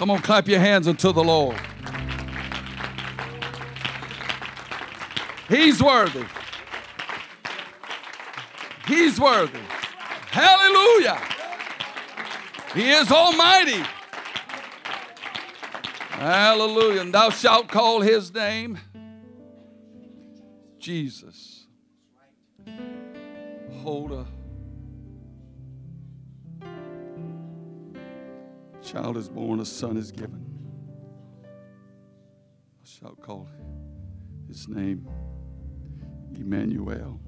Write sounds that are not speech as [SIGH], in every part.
Come on, clap your hands unto the Lord. He's worthy. He's worthy. Hallelujah. He is almighty. Hallelujah. And thou shalt call his name Jesus. Hold a child is born, a son is given. I shall call his name Emmanuel.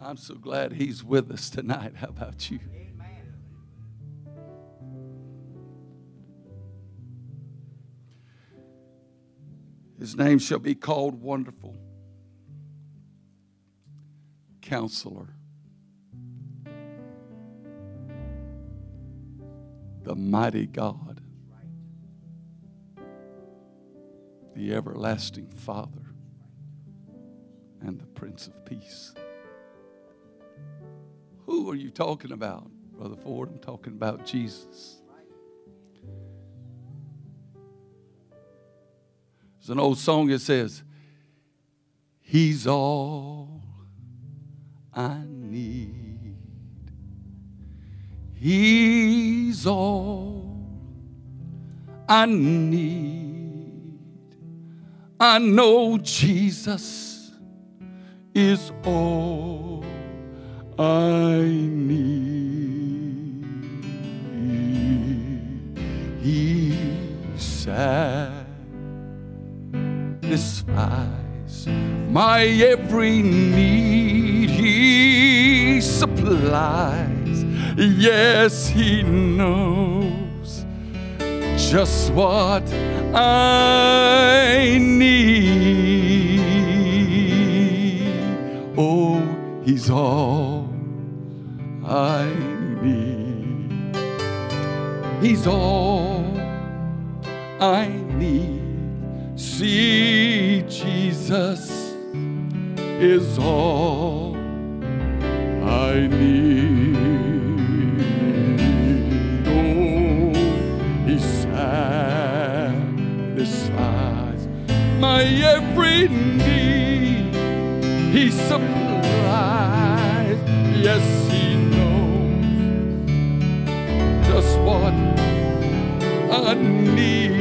I'm so glad he's with us tonight. How about you? His name shall be called Wonderful, Counselor, the Mighty God, the Everlasting Father, and the Prince of Peace. Who are you talking about, Brother Ford? I'm talking about Jesus. There's an old song that says, He's all I need. He's all I need. I know Jesus is all I need. He said satisfies my every need. He supplies. Yes, He knows just what I need. Oh, He's all I need. He's all I need. See, Jesus is all I need. Oh, He satisfies my every need. He supplies, yes, He knows just what I need.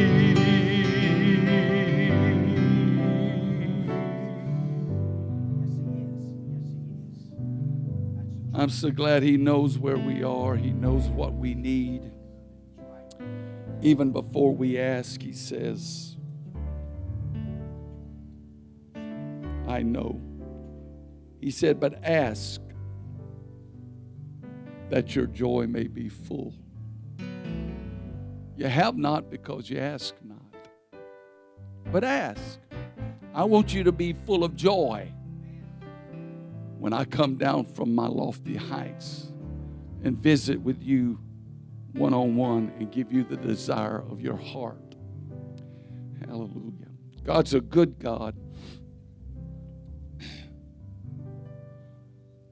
I'm so glad He knows where we are. He knows what we need. Even before we ask, He says, I know. He said, But ask that your joy may be full. You have not because you ask not. But ask. I want you to be full of joy when I come down from my lofty heights and visit with you one on one and give you the desire of your heart. Hallelujah. God's a good God. [CLEARS THROAT]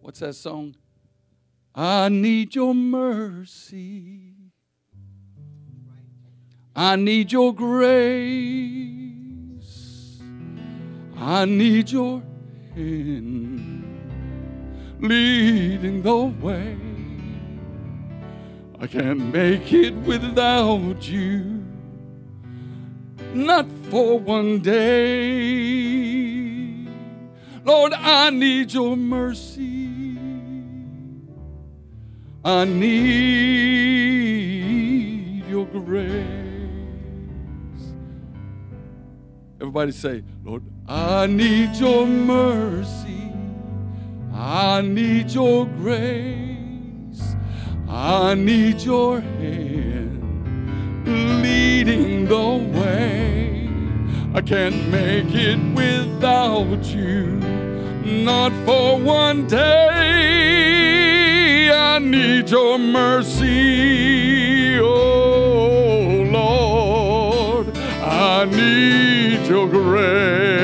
What's that song? I need your mercy. I need your grace. I need your hand leading the way. I can't make it without you, not for one day. Lord, I need your mercy. I need your grace. Everybody say, Lord, I need your mercy. I need your grace. I need your hand leading the way. I can't make it without you, not for one day. I need your mercy, oh Lord. I need your grace.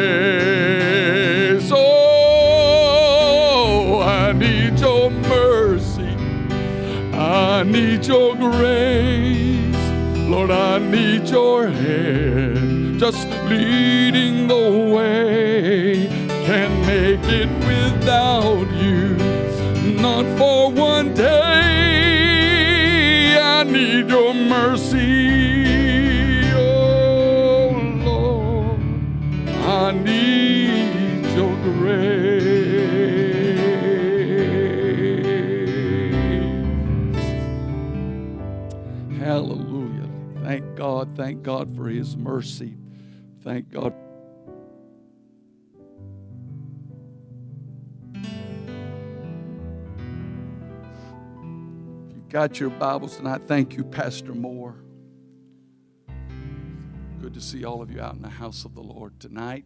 Your hand just leading the way. Can't make it without you, not for one day. God. Thank God for His mercy. Thank God. If you've got your Bibles tonight, thank you, Pastor Moore. Good to see all of you out in the house of the Lord tonight.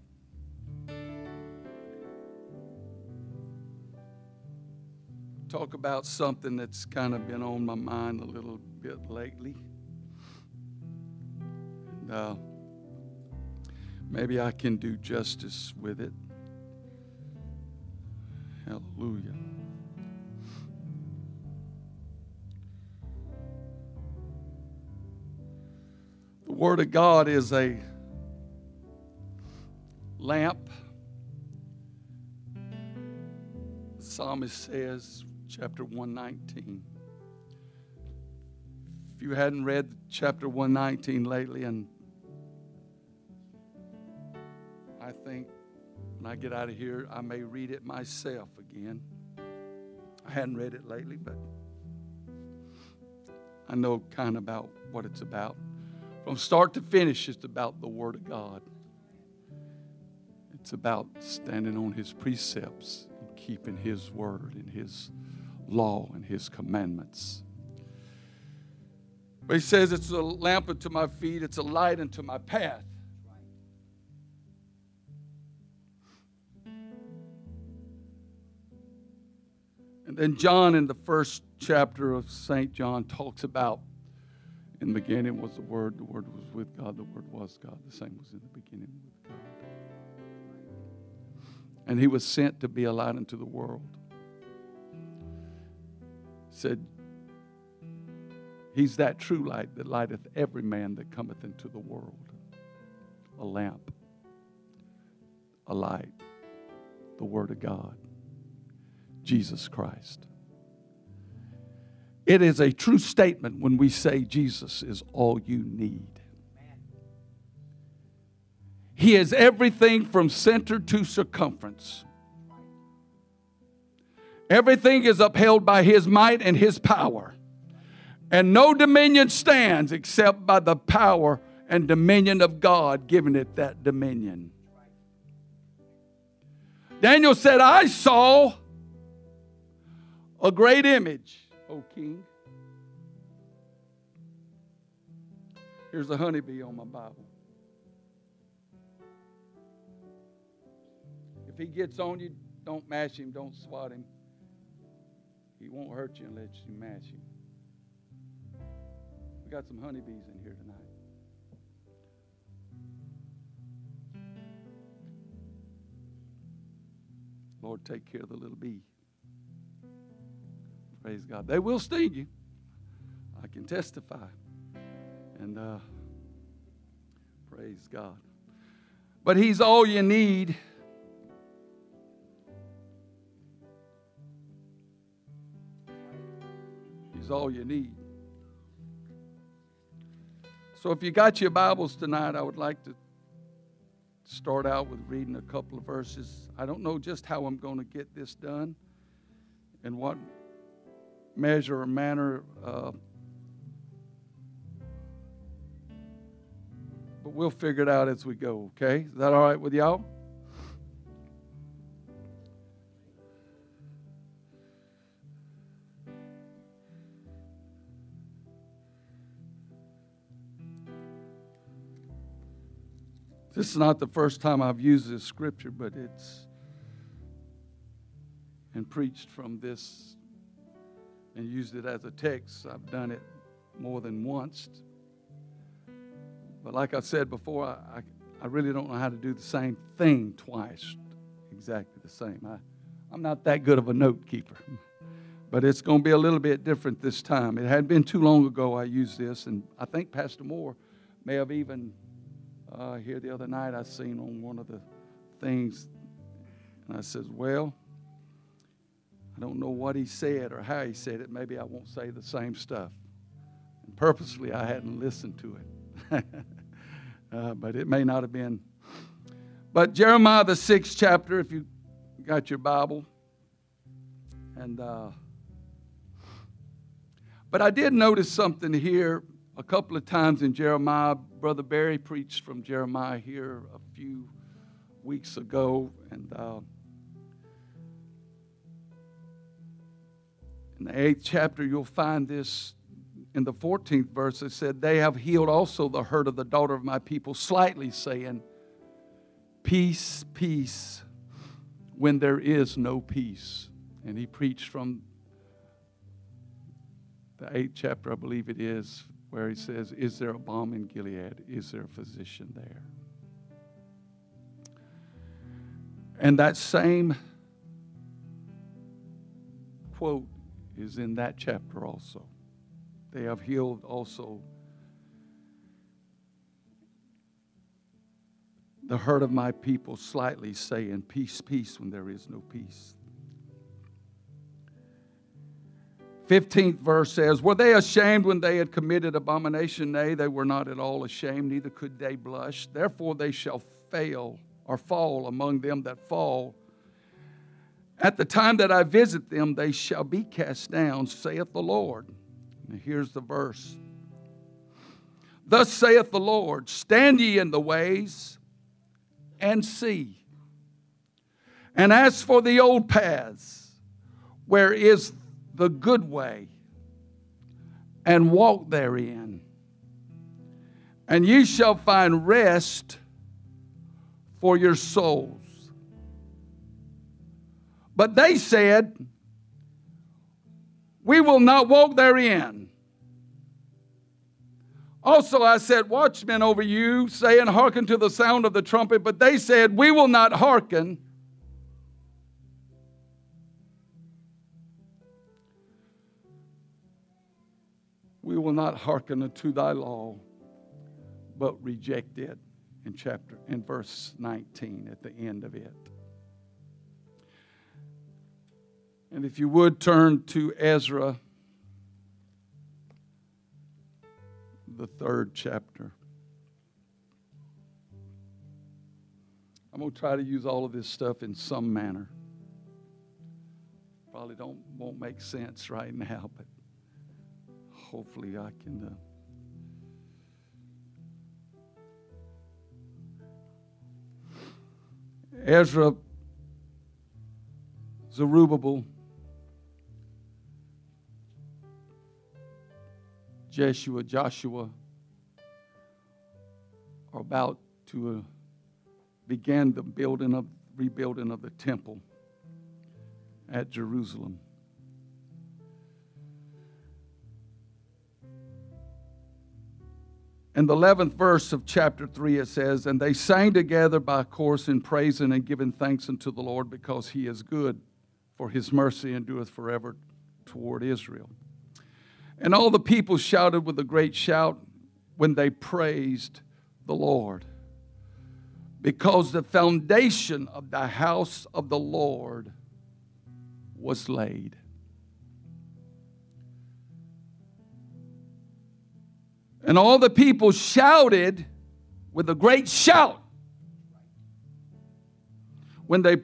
Talk about something that's kind of been on my mind a little bit lately. Uh, maybe I can do justice with it. Hallelujah. The Word of God is a lamp. The psalmist says, chapter 119. If you hadn't read chapter 119 lately, and I think when I get out of here, I may read it myself again. I hadn't read it lately, but I know kind of about what it's about. From start to finish, it's about the Word of God. It's about standing on His precepts and keeping His Word and His law and His commandments. But He says it's a lamp unto my feet, it's a light unto my path. And then John, in the first chapter of St. John, talks about in the beginning was the Word, the Word was with God, the Word was God, the same was in the beginning with God. And he was sent to be a light unto the world. Said, He's that true light that lighteth every man that cometh into the world. A lamp, a light, the Word of God, Jesus Christ. It is a true statement when we say Jesus is all you need. He is everything from center to circumference. Everything is upheld by His might and His power. And no dominion stands except by the power and dominion of God giving it that dominion. Daniel said, I saw a great image O King. Here's a honeybee on my Bible. If he gets on you, don't mash him, don't swat him. He won't hurt you unless you mash him. We got some honeybees in here tonight. Lord, take care of the little bee. Praise God. They will sting you. I can testify. And uh, praise God. But He's all you need. He's all you need. So if you got your Bibles tonight, I would like to start out with reading a couple of verses. I don't know just how I'm going to get this done and what measure or manner. Uh, but we'll figure it out as we go, okay? Is that all right with y'all? This is not the first time I've used this scripture, but it's and preached from this and used it as a text. I've done it more than once. But like I said before, I, I, really don't know how to do the same thing twice, exactly the same. I, I'm not that good of a note keeper. [LAUGHS] But it's going to be a little bit different this time. It had been too long ago I used this, and I think Pastor Moore may have even, uh, here the other night, I seen on one of the things, and I says, Well, I don't know what he said or how he said it. Maybe I won't say the same stuff. And purposely, I hadn't listened to it. [LAUGHS] uh, but it may not have been. But Jeremiah, the sixth chapter, if you got your Bible. And, uh, but I did notice something here a couple of times in Jeremiah. Brother Barry preached from Jeremiah here a few weeks ago. And, uh, In the eighth chapter, you'll find this in the 14th verse. It said, They have healed also the hurt of the daughter of my people, slightly saying, Peace, peace, when there is no peace. And he preached from the eighth chapter, I believe it is, where he says, Is there a balm in Gilead? Is there a physician there? And that same quote is in that chapter also. They have healed also the hurt of my people, slightly saying, Peace, peace, when there is no peace. 15th verse says, Were they ashamed when they had committed abomination? Nay, they were not at all ashamed, neither could they blush. Therefore they shall fail or fall among them that fall at the time that I visit them, they shall be cast down, saith the Lord. And here's the verse. Thus saith the Lord Stand ye in the ways and see. And as for the old paths, where is the good way? And walk therein. And ye shall find rest for your souls. But they said, We will not walk therein. Also, I said, Watchmen over you, saying, Hearken to the sound of the trumpet. But they said, We will not hearken. We will not hearken unto thy law, but reject it in chapter in verse 19 at the end of it. And if you would turn to Ezra, the third chapter. I'm going to try to use all of this stuff in some manner. Probably don't won't make sense right [LAUGHS] now, but hopefully I can. Uh... Ezra, Zerubbabel, Jeshua, Joshua are about to uh, begin the building of rebuilding of the temple at Jerusalem. In the 11th verse of chapter 3, it says, And they sang together by course in praising and giving thanks unto the Lord because he is good, for his mercy endureth forever toward Israel. And all the people shouted with a great shout when they praised the Lord. Because the foundation of the house of the Lord was laid. And all the people shouted with a great shout when they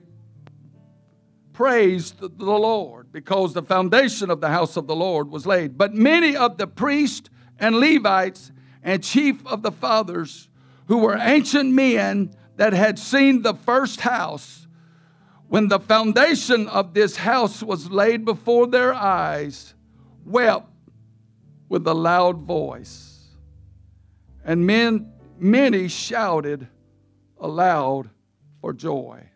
praised the Lord because the foundation of the house of the Lord was laid. But many of the priests and Levites and chief of the fathers, who were ancient men that had seen the first house, when the foundation of this house was laid before their eyes, wept with a loud voice. And men, many shouted aloud for joy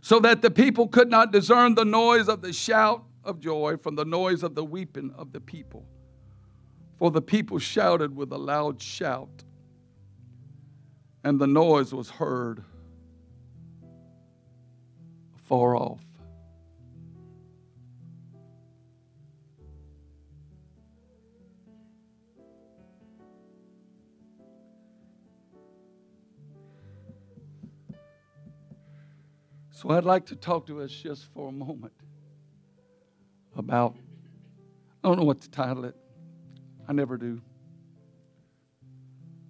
so that the people could not discern the noise of the shout of joy from the noise of the weeping of the people. For the people shouted with a loud shout, and the noise was heard far off. So I'd like to talk to us just for a moment about, I don't know what to title it. I never do.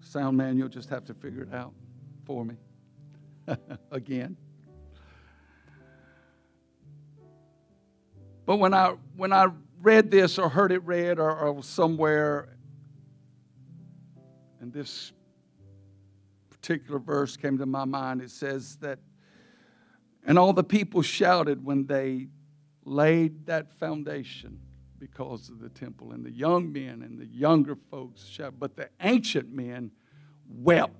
Sound man, you'll just have to figure it out for me [LAUGHS] again. But when I when I read this or heard it read or, or somewhere, and this particular verse came to my mind, it says that, and all the people shouted when they laid that foundation because of the temple. And the young men and the younger folks shouted, but the ancient men wept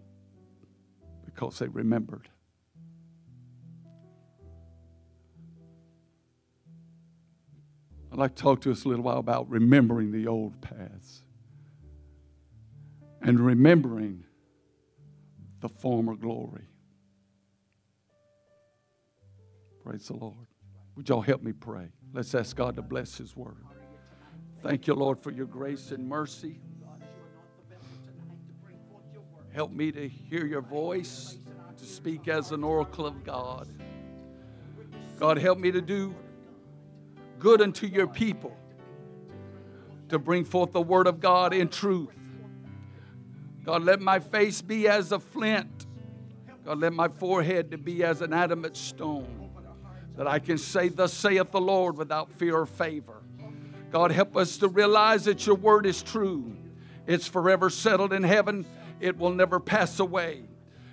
because they remembered. I'd like to talk to us a little while about remembering the old paths and remembering the former glory. Praise the Lord. Would y'all help me pray? Let's ask God to bless His word. Thank you, Lord, for your grace and mercy. Help me to hear your voice, to speak as an oracle of God. God, help me to do good unto your people, to bring forth the word of God in truth. God, let my face be as a flint. God, let my forehead to be as an adamant stone, that I can say, Thus saith the Lord, without fear or favor. God, help us to realize that your word is true. It's forever settled in heaven, it will never pass away.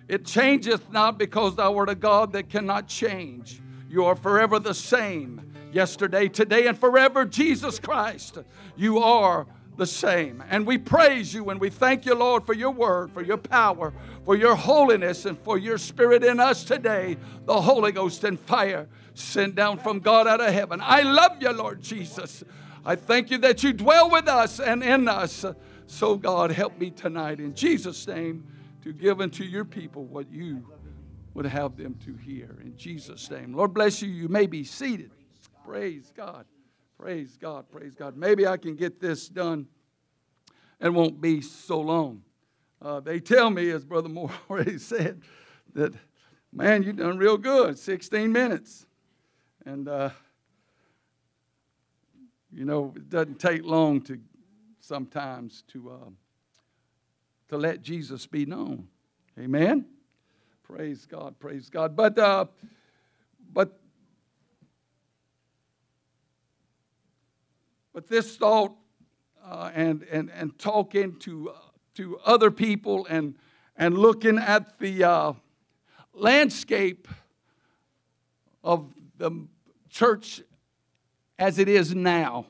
It changeth not because thou art a God that cannot change. You are forever the same yesterday, today, and forever. Jesus Christ, you are the same. And we praise you and we thank you, Lord, for your word, for your power, for your holiness, and for your spirit in us today, the Holy Ghost and fire sent down from God out of heaven. I love you, Lord Jesus. I thank you that you dwell with us and in us. So, God, help me tonight in Jesus' name to give unto your people what you would have them to hear. In Jesus' name. Lord bless you. You may be seated. Praise God. Praise God. Praise God. Maybe I can get this done and won't be so long. Uh, they tell me, as Brother Moore already [LAUGHS] said, that, man, you've done real good 16 minutes. And, uh, you know, it doesn't take long to sometimes to, uh, to let Jesus be known. Amen? Praise God. Praise God. But, uh, but But this thought uh, and, and, and talking to, uh, to other people and, and looking at the uh, landscape of the church as it is now,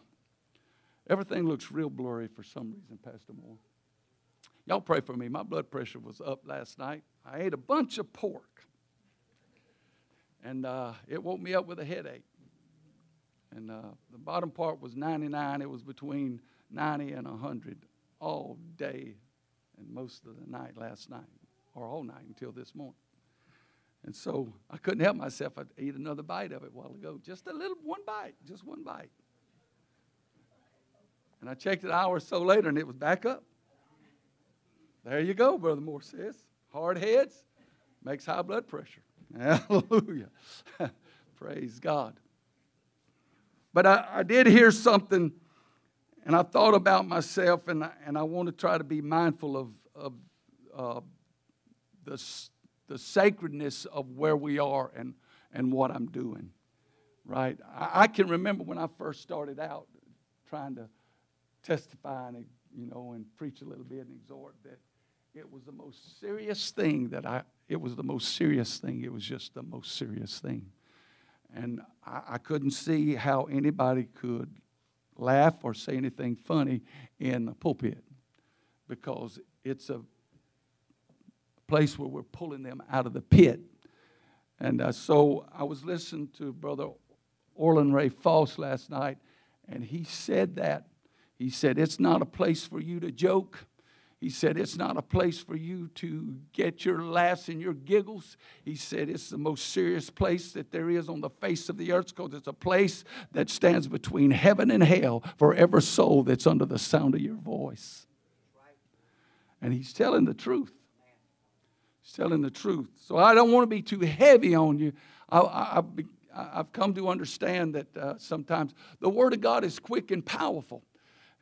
everything looks real blurry for some reason, Pastor Moore. Y'all pray for me. My blood pressure was up last night. I ate a bunch of pork, and uh, it woke me up with a headache. And uh, the bottom part was 99. It was between 90 and 100 all day and most of the night last night, or all night until this morning. And so I couldn't help myself. I ate another bite of it a while ago. Just a little, one bite, just one bite. And I checked it an hour or so later and it was back up. There you go, Brother Moore says. Hard heads makes high blood pressure. [LAUGHS] Hallelujah. [LAUGHS] Praise God. But I, I did hear something, and I thought about myself, and I, and I want to try to be mindful of, of uh, the, the sacredness of where we are and, and what I'm doing. Right? I, I can remember when I first started out trying to testify and you know and preach a little bit and exhort that it was the most serious thing that I it was the most serious thing. It was just the most serious thing. And I, I couldn't see how anybody could laugh or say anything funny in the pulpit because it's a place where we're pulling them out of the pit. And uh, so I was listening to Brother Orland Ray Foss last night, and he said that. He said, It's not a place for you to joke. He said, It's not a place for you to get your laughs and your giggles. He said, It's the most serious place that there is on the face of the earth because it's a place that stands between heaven and hell for every soul that's under the sound of your voice. And he's telling the truth. He's telling the truth. So I don't want to be too heavy on you. I, I, have come to understand that uh, sometimes the Word of God is quick and powerful.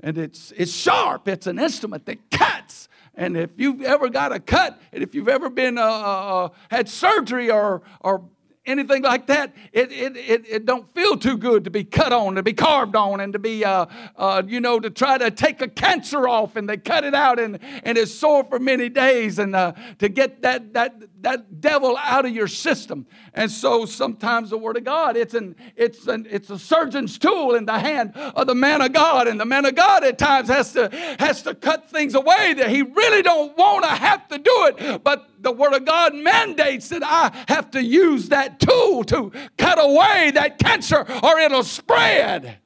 And it's, it's sharp. It's an instrument that cuts. And if you've ever got a cut, and if you've ever been uh, uh, uh had surgery or, or anything like that, it, it, it, it, don't feel too good to be cut on, to be carved on, and to be, uh, uh, you know, to try to take a cancer off and they cut it out and, and it's sore for many days and uh, to get that, that, that devil out of your system. And so sometimes the word of God, it's, an, it's, an, it's a surgeon's tool in the hand of the man of God. And the man of God at times has to, has to cut things away that he really don't want to have to do it. But the Word of God mandates that I have to use that tool to cut away that cancer or it'll spread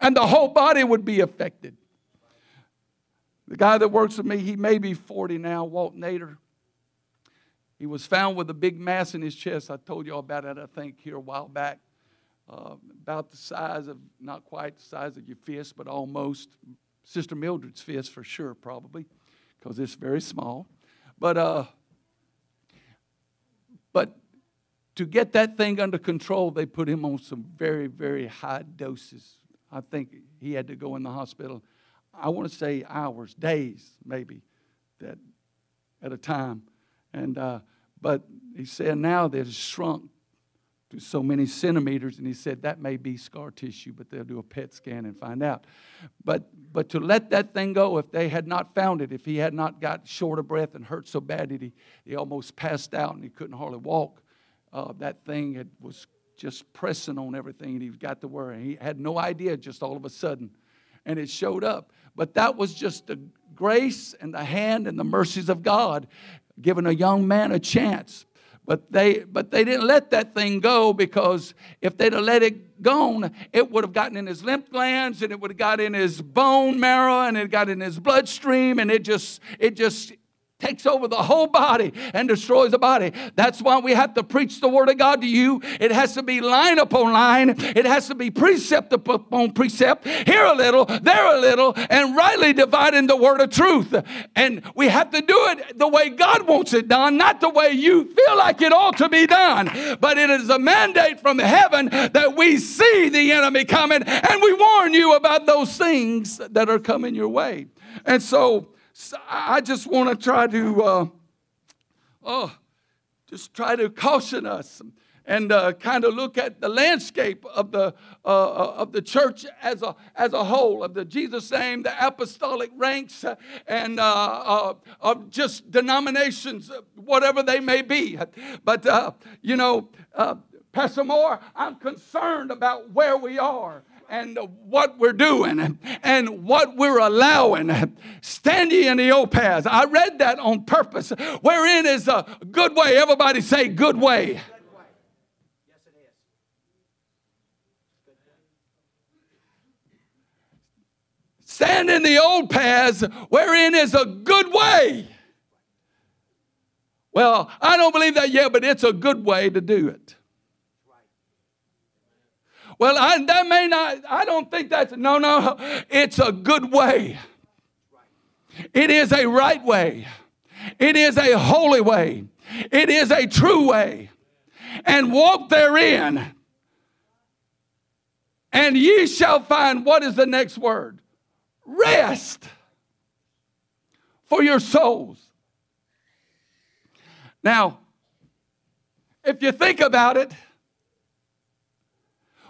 and the whole body would be affected. The guy that works with me, he may be 40 now, Walt Nader. He was found with a big mass in his chest. I told you all about it, I think, here a while back. Uh, about the size of, not quite the size of your fist, but almost. Sister Mildred's fist for sure, probably, because it's very small. But uh, but to get that thing under control, they put him on some very, very high doses. I think he had to go in the hospital, I want to say hours, days, maybe, that at a time. And uh, but he said now that it's shrunk to so many centimeters, and he said that may be scar tissue, but they'll do a PET scan and find out. But but to let that thing go, if they had not found it, if he had not got short of breath and hurt so bad that he, he almost passed out and he couldn't hardly walk, uh, that thing had, was just pressing on everything, and he got to where he had no idea just all of a sudden, and it showed up. But that was just the grace and the hand and the mercies of God giving a young man a chance. But they, but they didn't let that thing go because if they'd have let it go, it would have gotten in his lymph glands and it would have got in his bone marrow and it got in his bloodstream and it just, it just takes over the whole body and destroys the body. That's why we have to preach the word of God to you. It has to be line upon line. It has to be precept upon precept. Here a little, there a little, and rightly dividing the word of truth. And we have to do it the way God wants it done, not the way you feel like it ought to be done. But it is a mandate from heaven that we see the enemy coming and we warn you about those things that are coming your way. And so I just want to try to, uh, oh, just try to caution us and uh, kind of look at the landscape of the uh, uh, of the church as a as a whole of the Jesus name, the apostolic ranks, uh, and uh, uh, of just denominations, whatever they may be. But you know, Pastor Moore, I'm concerned about where we are and what we're doing and what we're allowing. Stand ye in the old paths. I read that on purpose. Wherein is a good way. Everybody say good way. Stand in the old paths wherein is a good way. Well, I don't believe that yet, but it's a good way to do it. Well, I, that may not, I don't think that's, no, no, it's a good way. It is a right way. It is a holy way. It is a true way. And walk therein. And ye shall find, what is the next word? Rest for your souls. Now, if you think about it,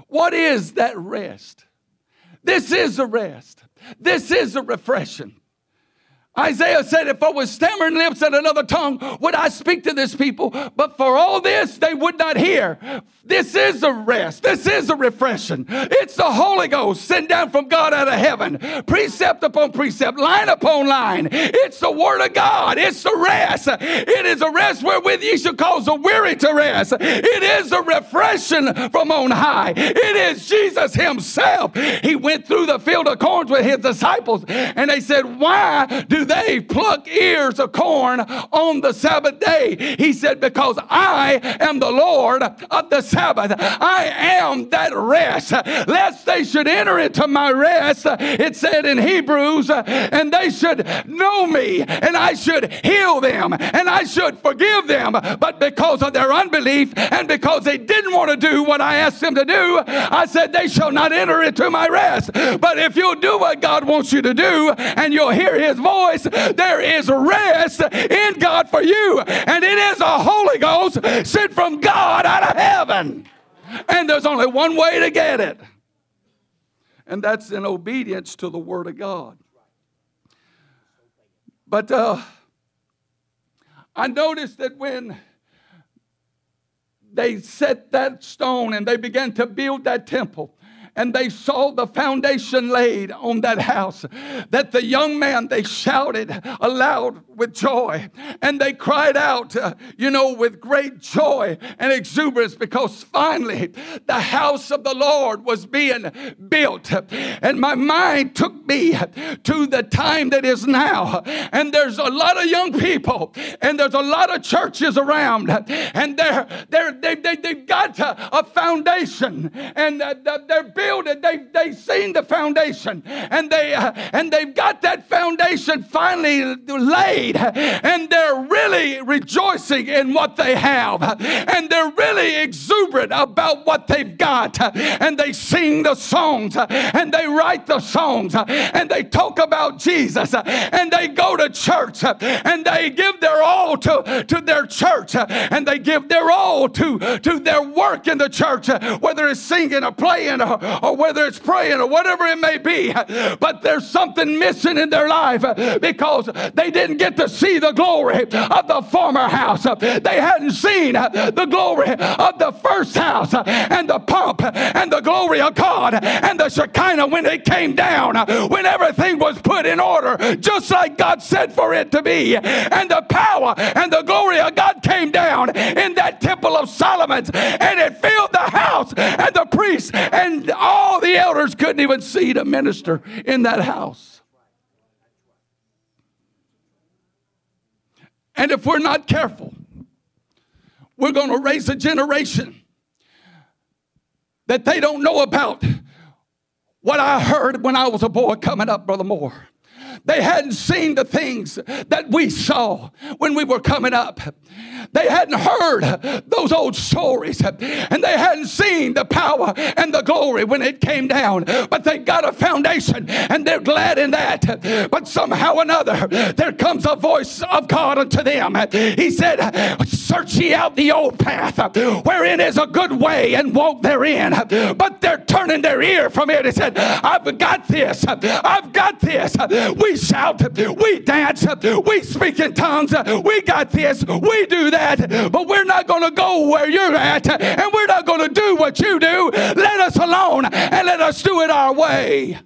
what is that rest? This is a rest. This is a refreshing. Isaiah said, If I was stammering lips and another tongue, would I speak to this people? But for all this, they would not hear. This is a rest. This is a refreshing. It's the Holy Ghost sent down from God out of heaven, precept upon precept, line upon line. It's the Word of God. It's the rest. It is a rest wherewith ye shall cause the weary to rest. It is a refreshing from on high. It is Jesus Himself. He went through the field of corns with His disciples, and they said, Why do they pluck ears of corn on the Sabbath day? He said, Because I am the Lord of the Sabbath. I am that rest. Lest they should enter into my rest, it said in Hebrews, and they should know me, and I should heal them, and I should forgive them. But because of their unbelief and because they didn't want to do what I asked them to do, I said, They shall not enter into my rest. But if you'll do what God wants you to do and you'll hear his voice, there is rest in God for you. And it is a Holy Ghost sent from God out of heaven. And there's only one way to get it, and that's in obedience to the Word of God. But uh, I noticed that when they set that stone and they began to build that temple, and they saw the foundation laid on that house. That the young man, they shouted aloud with joy and they cried out, uh, you know, with great joy and exuberance because finally the house of the Lord was being built. And my mind took me to the time that is now. And there's a lot of young people and there's a lot of churches around and they're, they're, they, they, they've got a, foundation and uh, they're building build it. They they've seen the foundation, and they uh, and they've got that foundation finally laid, and they're really rejoicing in what they have, and they're really exuberant about what they've got, and they sing the songs, and they write the songs, and they talk about Jesus, and they go to church, and they give their all to, to their church, and they give their all to, to their work in the church, whether it's singing or playing or, or whether it's praying or whatever it may be, but there's something missing in their life because they didn't get to see the glory of the former house. They hadn't seen the glory of the first house and the pomp and the glory of God and the Shekinah when it came down, when everything was put in order, just like God said for it to be. And the power and the glory of God came down in that temple of Solomon's and it filled house and the priests and all the elders couldn't even see to minister in that house. And if we're not careful, we're going to raise a generation that they don't know about what I heard when I was a boy coming up, Brother Moore. They hadn't seen the things that we saw when we were coming up. They hadn't heard those old stories and they hadn't seen the power and the glory when it came down. But they got a foundation and they're glad in that. But somehow or another, there comes a voice of God unto them. He said, Search ye out the old path wherein is a good way and walk therein. But they're turning their ear from it and said, I've got this. I've got this. We shout, we dance, we speak in tongues, we got this, we do that, but we're not going to go where you're at, and we're not going to do what you do. Let us alone and let us do it our way.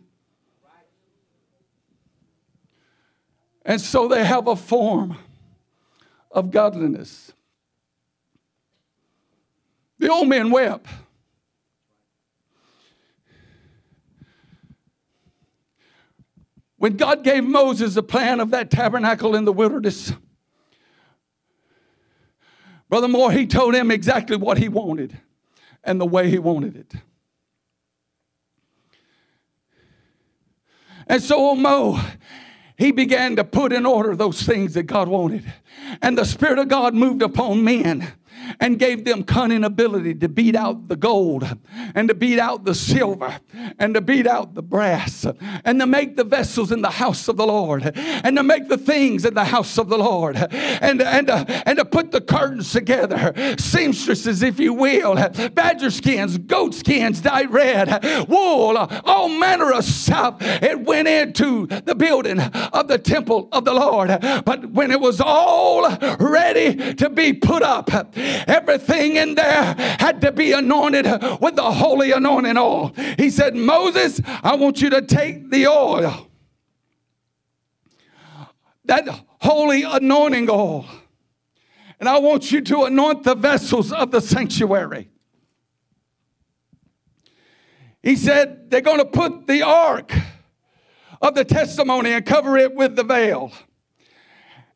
And so they have a form of godliness. The old man wept. When God gave Moses the plan of that tabernacle in the wilderness, Brother Moore, he told him exactly what he wanted and the way he wanted it. And so old Mo, he began to put in order those things that God wanted. And the Spirit of God moved upon men and gave them cunning ability to beat out the gold and to beat out the silver and to beat out the brass and to make the vessels in the house of the Lord and to make the things in the house of the Lord and, and, uh, and to put the curtains together, seamstresses, if you will, badger skins, goat skins dyed red, wool, all manner of stuff. It went into the building of the temple of the Lord. But when it was all ready to be put up, Everything in there had to be anointed with the holy anointing oil. He said, Moses, I want you to take the oil, that holy anointing oil, and I want you to anoint the vessels of the sanctuary. He said, they're going to put the ark of the testimony and cover it with the veil.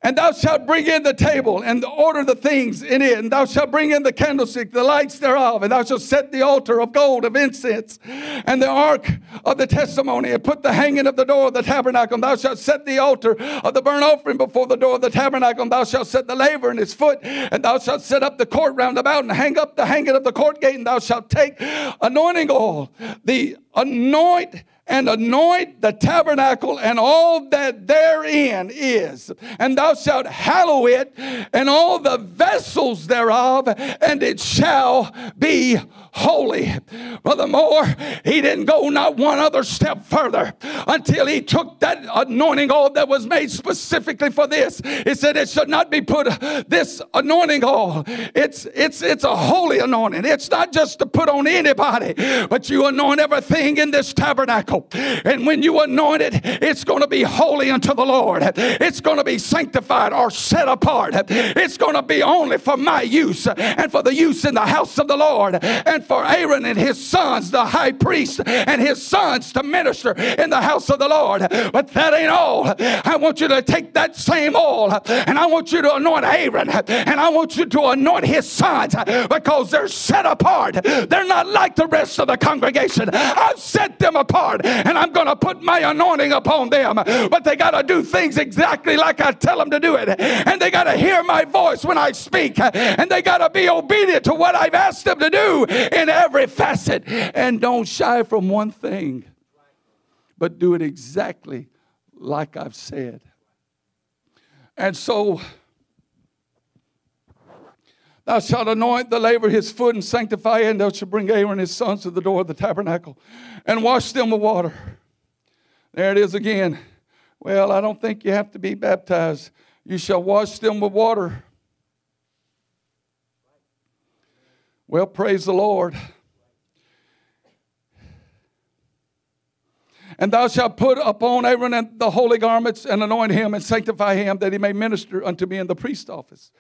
And thou shalt bring in the table and order the things in it. And thou shalt bring in the candlestick, the lights thereof. And thou shalt set the altar of gold of incense and the ark of the testimony and put the hanging of the door of the tabernacle. And thou shalt set the altar of the burnt offering before the door of the tabernacle. And thou shalt set the laver in his foot. And thou shalt set up the court round about and hang up the hanging of the court gate. And thou shalt take anointing oil, the anoint and anoint the tabernacle and all that therein is. And thou shalt hallow it and all the vessels thereof, and it shall be holy. Furthermore, he didn't go not one other step further until he took that anointing oil that was made specifically for this. He said it should not be put this anointing oil. It's it's it's a holy anointing. It's not just to put on anybody, but you anoint everything in this tabernacle. And when you anoint it, it's going to be holy unto the Lord. It's going to be sanctified or set apart. It's going to be only for my use and for the use in the house of the Lord and for Aaron and his sons, the high priest, and his sons to minister in the house of the Lord. But that ain't all. I want you to take that same oil and I want you to anoint Aaron and I want you to anoint his sons because they're set apart. They're not like the rest of the congregation. I've set them apart and I'm going to put my anointing upon them. But they got to do things exactly like I tell them to do it. And they got to hear my voice when I speak. And they got to be obedient to what I've asked them to do in every facet and don't shy from one thing, but do it exactly like I've said. And so, Thou shalt anoint the laver his foot and sanctify it, and thou shalt bring Aaron and his sons to the door of the tabernacle and wash them with water. There it is again. Well, I don't think you have to be baptized. You shall wash them with water. Well, praise the Lord. And thou shalt put upon Aaron the holy garments and anoint him and sanctify him that he may minister unto me in the priest office.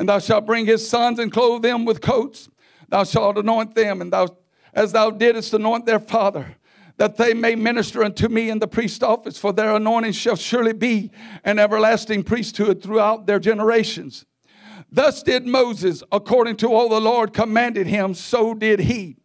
And thou shalt bring his sons and clothe them with coats. Thou shalt anoint them, and thou, as thou didst anoint their father, that they may minister unto me in the priest office. For their anointing shall surely be an everlasting priesthood throughout their generations. Thus did Moses, according to all the Lord commanded him, so did he.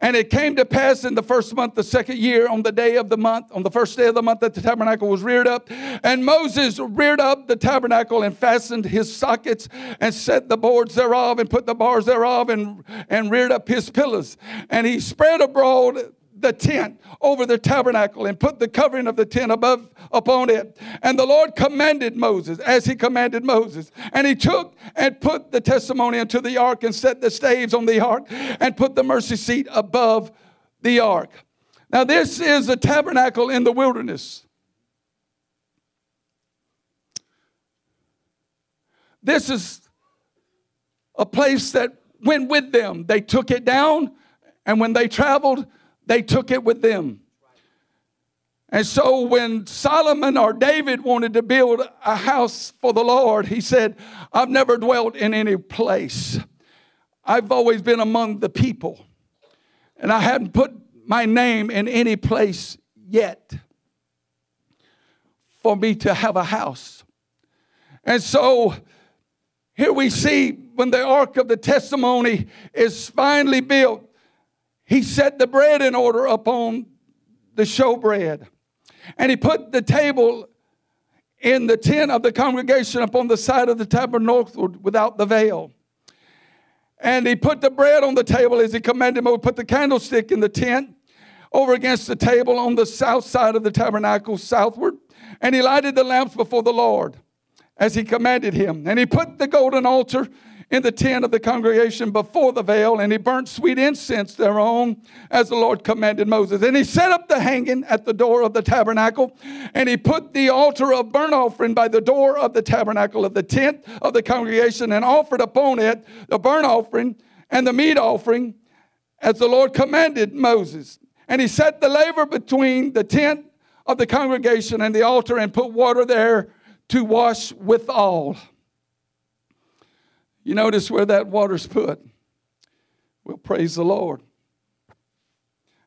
And it came to pass in the first month, the second year, on the day of the month, on the first day of the month, that the tabernacle was reared up. And Moses reared up the tabernacle and fastened his sockets and set the boards thereof and put the bars thereof and, and reared up his pillars. And he spread abroad the tent over the tabernacle and put the covering of the tent above upon it. And the Lord commanded Moses as he commanded Moses. And he took and put the testimony into the ark and set the staves on the ark and put the mercy seat above the ark. Now, this is a tabernacle in the wilderness. This is a place that went with them. They took it down, and when they traveled, they took it with them. And so when Solomon or David wanted to build a house for the Lord, he said, I've never dwelt in any place. I've always been among the people. And I hadn't put my name in any place yet for me to have a house. And so here we see when the ark of the testimony is finally built, he set the bread in order upon the showbread. And he put the table in the tent of the congregation upon the side of the tabernacle without the veil. And he put the bread on the table as he commanded him. Put the candlestick in the tent over against the table on the south side of the tabernacle, southward. And he lighted the lamps before the Lord as he commanded him. And he put the golden altar in the tent of the congregation before the veil, and he burnt sweet incense thereon, as the Lord commanded Moses. And he set up the hanging at the door of the tabernacle, and he put the altar of burnt offering by the door of the tabernacle of the tent of the congregation, and offered upon it the burnt offering and the meat offering, as the Lord commanded Moses. And he set the laver between the tent of the congregation and the altar, and put water there to wash withal. You notice where that water's put? Well, praise the Lord.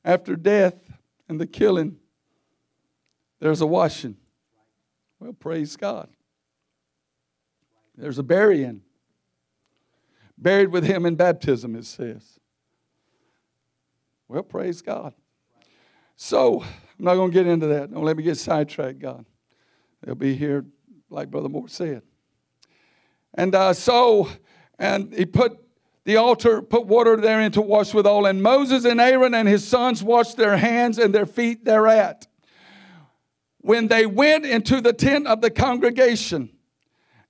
After death and the killing, there's a washing. Well, praise God. There's a burying. Buried with him in baptism, it says. Well, praise God. So, I'm not going to get into that. Don't let me get sidetracked, God. They'll be here, like Brother Moore said. And uh, so, and he put the altar, put water therein to wash withal. And Moses and Aaron and his sons washed their hands and their feet thereat. When they went into the tent of the congregation,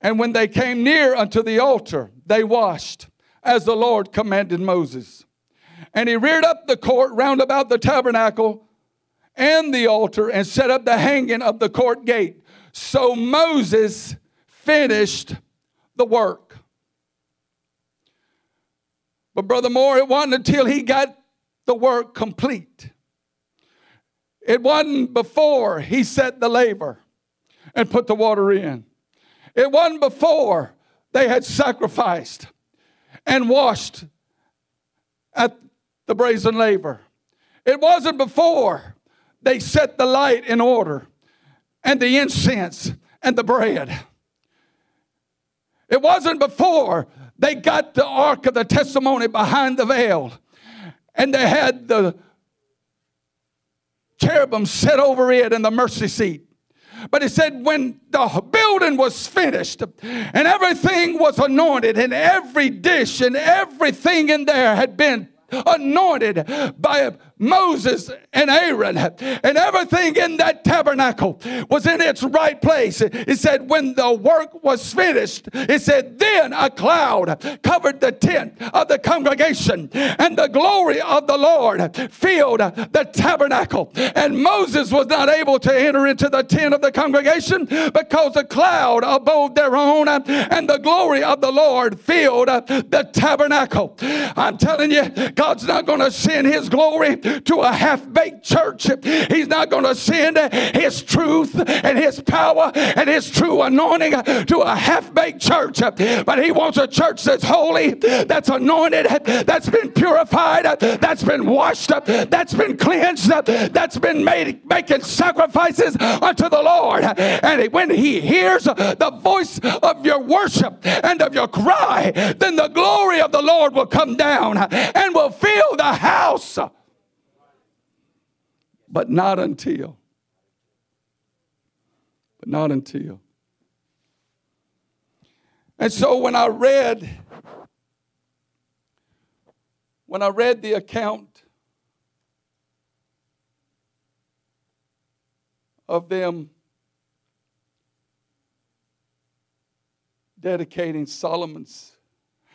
and when they came near unto the altar, they washed, as the Lord commanded Moses. And he reared up the court round about the tabernacle and the altar, and set up the hanging of the court gate. So Moses finished the work. But Brother Moore, it wasn't until he got the work complete. It wasn't before he set the laver and put the water in. It wasn't before they had sacrificed and washed at the brazen laver. It wasn't before they set the light in order and the incense and the bread. It wasn't before they got the ark of the testimony behind the veil and they had the cherubim set over it in the mercy seat. But he said, when the building was finished and everything was anointed, and every dish and everything in there had been anointed by Moses and Aaron, and everything in that tabernacle was in its right place. It said, when the work was finished, it said, then a cloud covered the tent of the congregation, and the glory of the Lord filled the tabernacle. And Moses was not able to enter into the tent of the congregation because the cloud abode thereon, and the glory of the Lord filled the tabernacle. I'm telling you, God's not going to send his glory to a half baked church. He's not going to send his truth and his power and his true anointing to a half baked church. But he wants a church that's holy, that's anointed, that's been purified, that's been washed up, that's been cleansed, that's been made making sacrifices unto the Lord. And when he hears the voice of your worship and of your cry, then the glory of the Lord will come down and will fill the house but not until. But not until. And so when I read, when I read the account of them dedicating Solomon's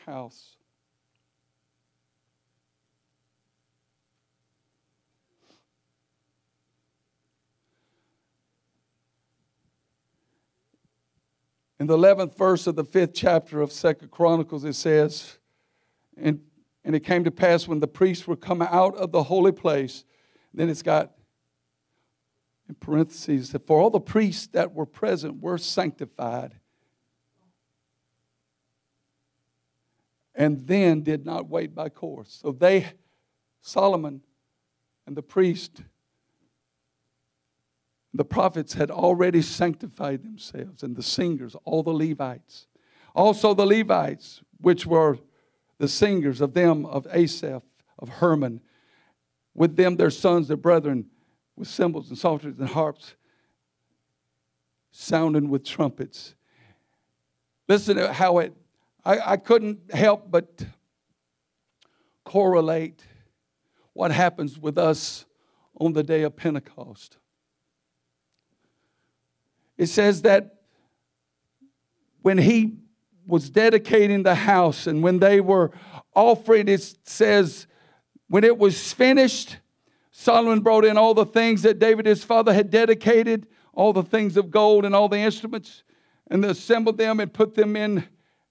house, In the 11th verse of the fifth chapter of Second Chronicles, it says, and, and it came to pass when the priests were come out of the holy place, then it's got in parentheses that for all the priests that were present were sanctified and then did not wait by course. So they, Solomon and the priest, the prophets had already sanctified themselves, and the singers, all the Levites. Also, the Levites, which were the singers of them of Asaph, of Herman, with them their sons, their brethren, with cymbals and psalteries and harps, sounding with trumpets. Listen to how it, I, I couldn't help but correlate what happens with us on the day of Pentecost it says that when he was dedicating the house and when they were offering, it says, when it was finished, Solomon brought in all the things that David his father had dedicated, all the things of gold and all the instruments, and assembled them and put them in,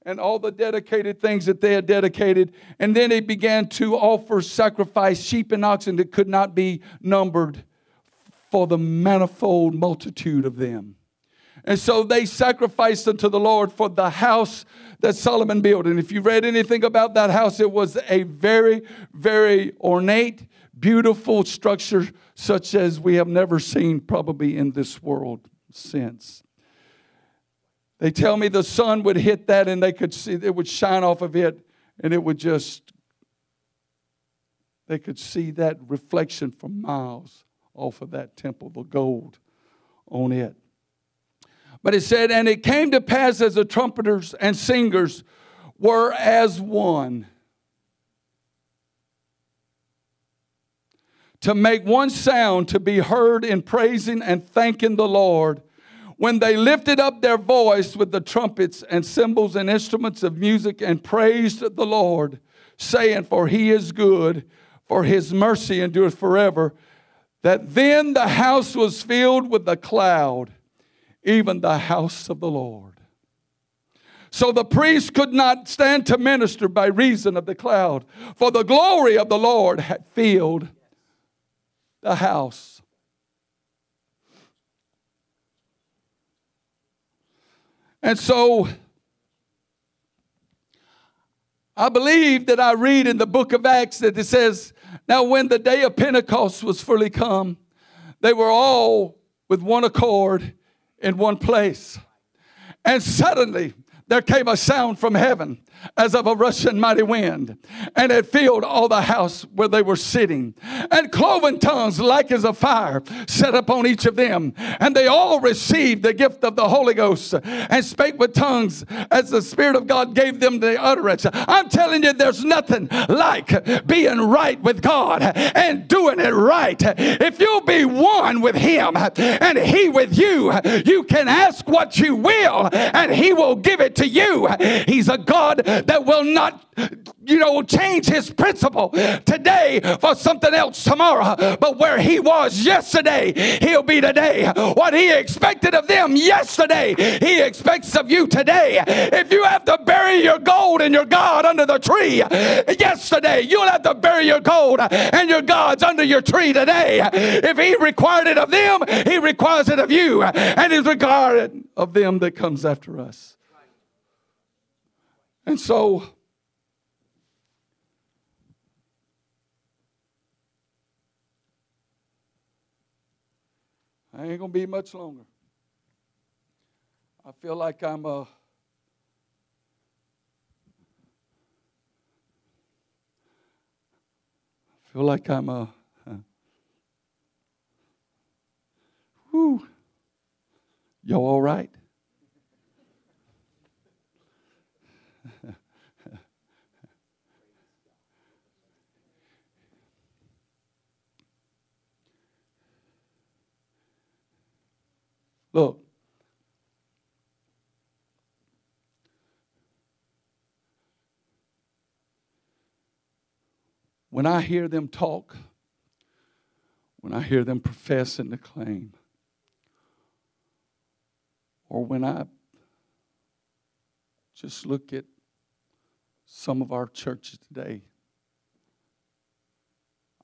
and all the dedicated things that they had dedicated. And then he began to offer sacrifice, sheep and oxen that could not be numbered for the manifold multitude of them. And so they sacrificed unto the Lord for the house that Solomon built. And if you read anything about that house, it was a very, very ornate, beautiful structure, such as we have never seen probably in this world since. They tell me the sun would hit that and they could see it would shine off of it and it would just they could see that reflection for miles off of that temple, the gold on it. But it said, and it came to pass as the trumpeters and singers were as one. To make one sound to be heard in praising and thanking the Lord when they lifted up their voice with the trumpets and cymbals and instruments of music and praised the Lord, saying, For he is good, for his mercy endureth forever, that then the house was filled with the cloud, even the house of the Lord. So the priest could not stand to minister by reason of the cloud, for the glory of the Lord had filled the house. And so I believe that I read in the book of Acts that it says, Now when the day of Pentecost was fully come, they were all with one accord in one place. And suddenly there came a sound from heaven as of a rushing mighty wind, and it filled all the house where they were sitting. And cloven tongues, like as a fire, set upon each of them. And they all received the gift of the Holy Ghost and spake with tongues as the Spirit of God gave them the utterance. I'm telling you, there's nothing like being right with God and doing it right. If you'll be one with Him and He with you, you can ask what you will and He will give it to you. He's a God that will not, you know, change his principle today for something else tomorrow. But where he was yesterday, he'll be today. What he expected of them yesterday, he expects of you today. If you have to bury your gold and your God under the tree yesterday, you'll have to bury your gold and your God's under your tree today. If he required it of them, he requires it of you. And he's regarded of them that comes after us. And so, I ain't going to be much longer. I feel like I'm a. Uh, feel like I'm a. Uh, whew. Y'all all right? Look. When I hear them talk, when I hear them profess and declaim, or when I just look at some of our churches today.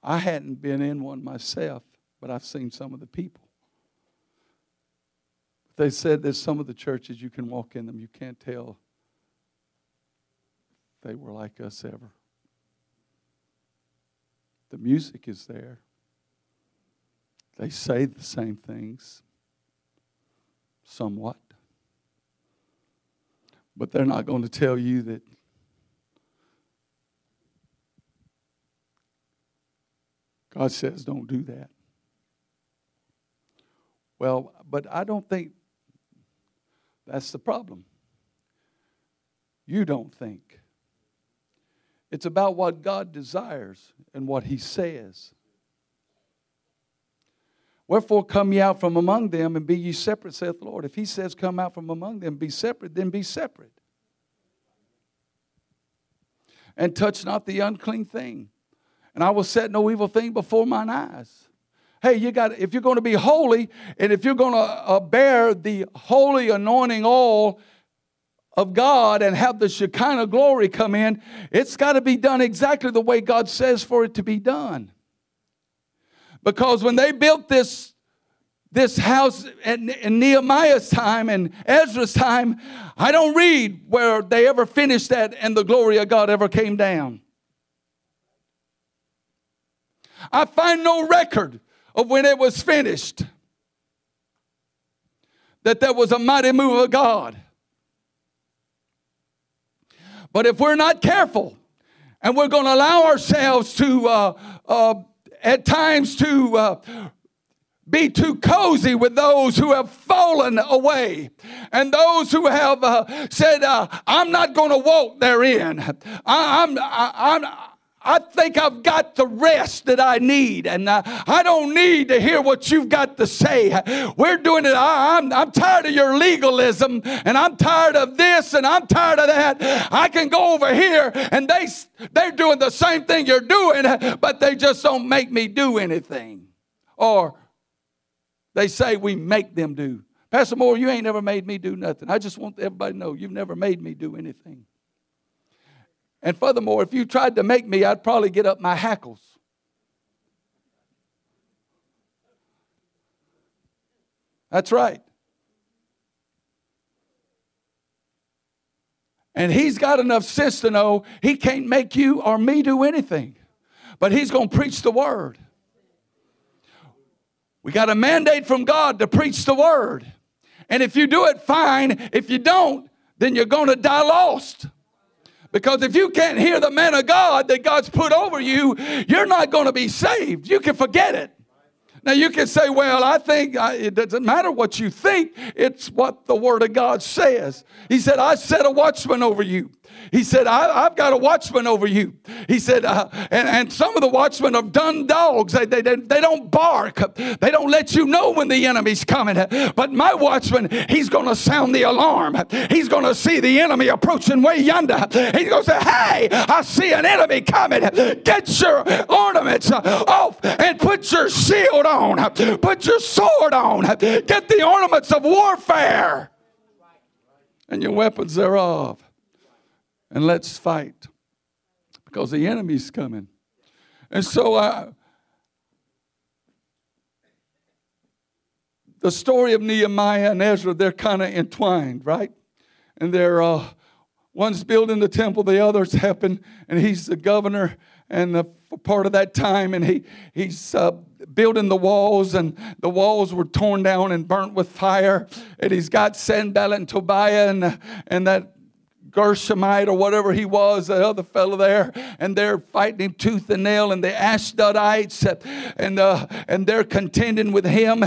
I hadn't been in one myself, but I've seen some of the people. They said there's some of the churches you can walk in them, you can't tell they were like us ever. The music is there. They say the same things, somewhat. But they're not going to tell you that God says don't do that. Well, but I don't think that's the problem. You don't think. It's about what God desires and what He says. Wherefore come ye out from among them and be ye separate, saith the Lord. If He says, Come out from among them, be separate, then be separate. And touch not the unclean thing. And I will set no evil thing before mine eyes. Hey, you got if you're going to be holy and if you're going to uh, bear the holy anointing oil of God and have the Shekinah glory come in, it's got to be done exactly the way God says for it to be done. Because when they built this, this house in, in Nehemiah's time and Ezra's time, I don't read where they ever finished that and the glory of God ever came down. I find no record of when it was finished that there was a mighty move of God. But if we're not careful and we're going to allow ourselves to, uh, uh, at times, to uh, be too cozy with those who have fallen away and those who have uh, said, uh, I'm not going to walk therein. I, I'm, I, I'm I think I've got the rest that I need, and uh, I don't need to hear what you've got to say. We're doing it. I, am I'm, I'm tired of your legalism, and I'm tired of this, and I'm tired of that. I can go over here, and they they're doing the same thing you're doing, but they just don't make me do anything, or they say we make them do. Pastor Moore, you ain't never made me do nothing. I just want everybody to know you've never made me do anything. And furthermore, if you tried to make me, I'd probably get up my hackles. That's right. And he's got enough sense to know he can't make you or me do anything. But he's going to preach the word. We got a mandate from God to preach the word. And if you do it, fine. If you don't, then you're going to die lost. Because if you can't hear the man of God that God's put over you, you're not going to be saved. You can forget it. Now you can say, well, I think I, it doesn't matter what you think, it's what the Word of God says. He said, I set a watchman over you. He said, I, have got a watchman over you. He said, uh, and, and some of the watchmen are dumb dogs. They, they, they, they don't bark. They don't let you know when the enemy's coming. But my watchman, he's going to sound the alarm. He's going to see the enemy approaching way yonder. He's going to say, hey, I see an enemy coming. Get your ornaments off and put your shield on. Put your sword on. Get the ornaments of warfare and your weapons thereof and let's fight because the enemy's coming. And so I, the story of Nehemiah and Ezra, they're kind of entwined, right? And they're uh, one's building the temple, the other's helping, and he's the governor and the part of that time, and he he's uh, building the walls, and the walls were torn down and burnt with fire. And he's got Sanballat and Tobiah and and that Gershomite or whatever he was, the other fellow there, and they're fighting him tooth and nail, and the Ashdodites, and uh, and they're contending with him,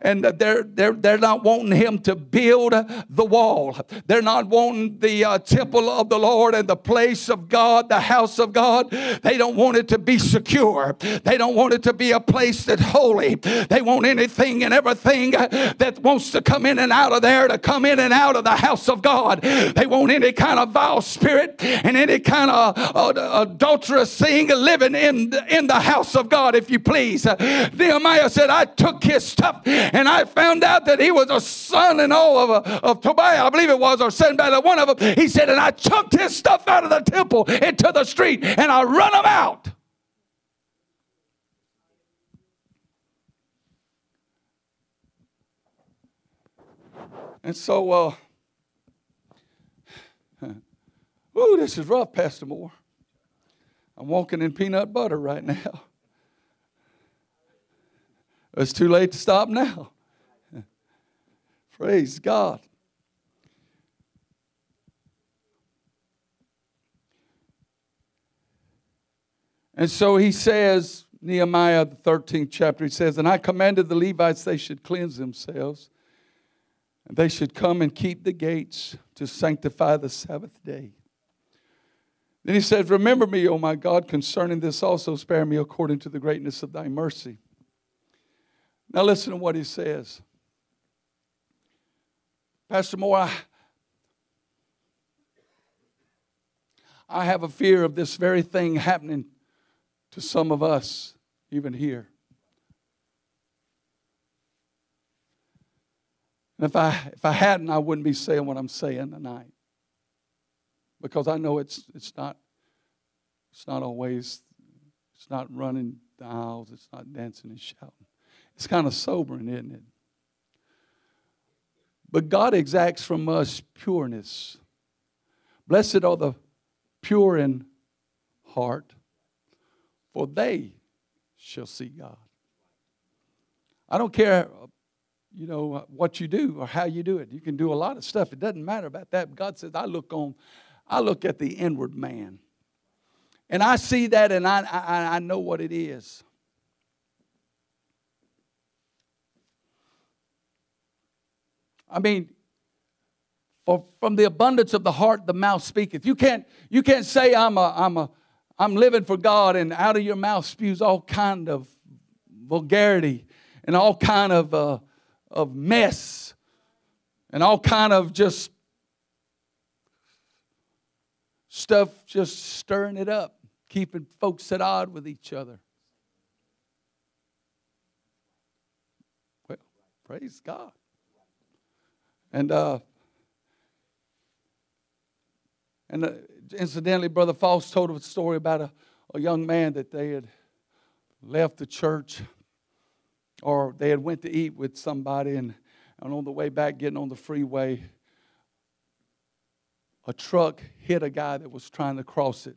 and they're they're they're not wanting him to build the wall. They're not wanting the uh, temple of the Lord and the place of God, the house of God. They don't want it to be secure. They don't want it to be a place that's holy. They want anything and everything that wants to come in and out of there to come in and out of the house of God. They want any kind kind of vile spirit and any kind of uh, adulterous thing living in the, in the house of God, if you please. Uh, Nehemiah said, I took his stuff and I found out that he was a son and all of, uh, of Tobiah, I believe it was, or Sanballat, one of them. He said, and I chucked his stuff out of the temple into the street and I run them out. And so, uh, Ooh, this is rough, Pastor Moore. I'm walking in peanut butter right [LAUGHS] now. It's too late to stop now. [LAUGHS] Praise God. And so he says, Nehemiah, the 13th chapter, he says, And I commanded the Levites they should cleanse themselves, and they should come and keep the gates to sanctify the Sabbath day. Then he says, Remember me, O my God, concerning this also, spare me according to the greatness of thy mercy. Now listen to what he says. Pastor Moore, I, I have a fear of this very thing happening to some of us, even here. And if I, if I hadn't, I wouldn't be saying what I'm saying tonight because I know it's it's not it's not always it's not running the aisles, it's not dancing and shouting. It's kind of sobering, isn't it? But God exacts from us pureness. Blessed are the pure in heart, for they shall see God. I don't care, you know, what you do or how you do it. You can do a lot of stuff. It doesn't matter about that. God says, I look on I look at the inward man. And I see that and I, I, I know what it is. I mean, for from the abundance of the heart the mouth speaketh. You can't, you can't say I'm a, I'm a, I'm living for God and out of your mouth spews all kind of vulgarity and all kind of, uh, of mess and all kind of just stuff just stirring it up, keeping folks at odds with each other. Well, praise God. And uh, and uh, incidentally, Brother Foss told a story about a, a young man that they had left the church or they had went to eat with somebody and, and on the way back getting on the freeway a truck hit a guy that was trying to cross it.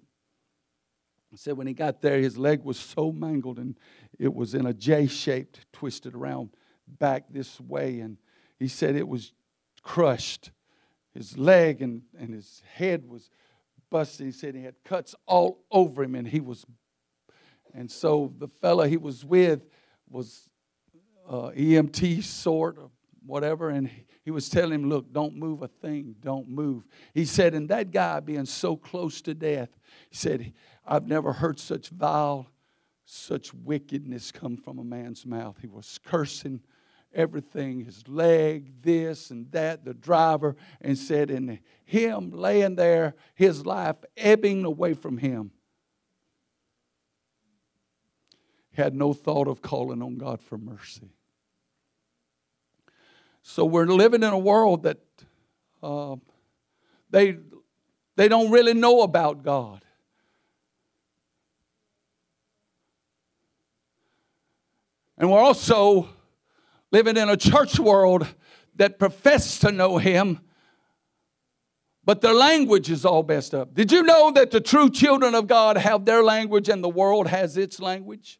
He said when he got there his leg was so mangled and it was in a j shaped twisted around back this way. And he said it was crushed. His leg and, and his head was busted. He said he had cuts all over him and he was and so the fella he was with was uh, EMT sort of whatever, and he was telling him, Look, don't move a thing, don't move. He said, And that guy being so close to death, he said, I've never heard such vile, such wickedness come from a man's mouth. He was cursing everything his leg, this and that, the driver, and said, And him laying there, his life ebbing away from him. Had no thought of calling on God for mercy. So we're living in a world that uh, they, they don't really know about God. And we're also living in a church world that profess to know Him, but their language is all messed up. Did you know that the true children of God have their language and the world has its language?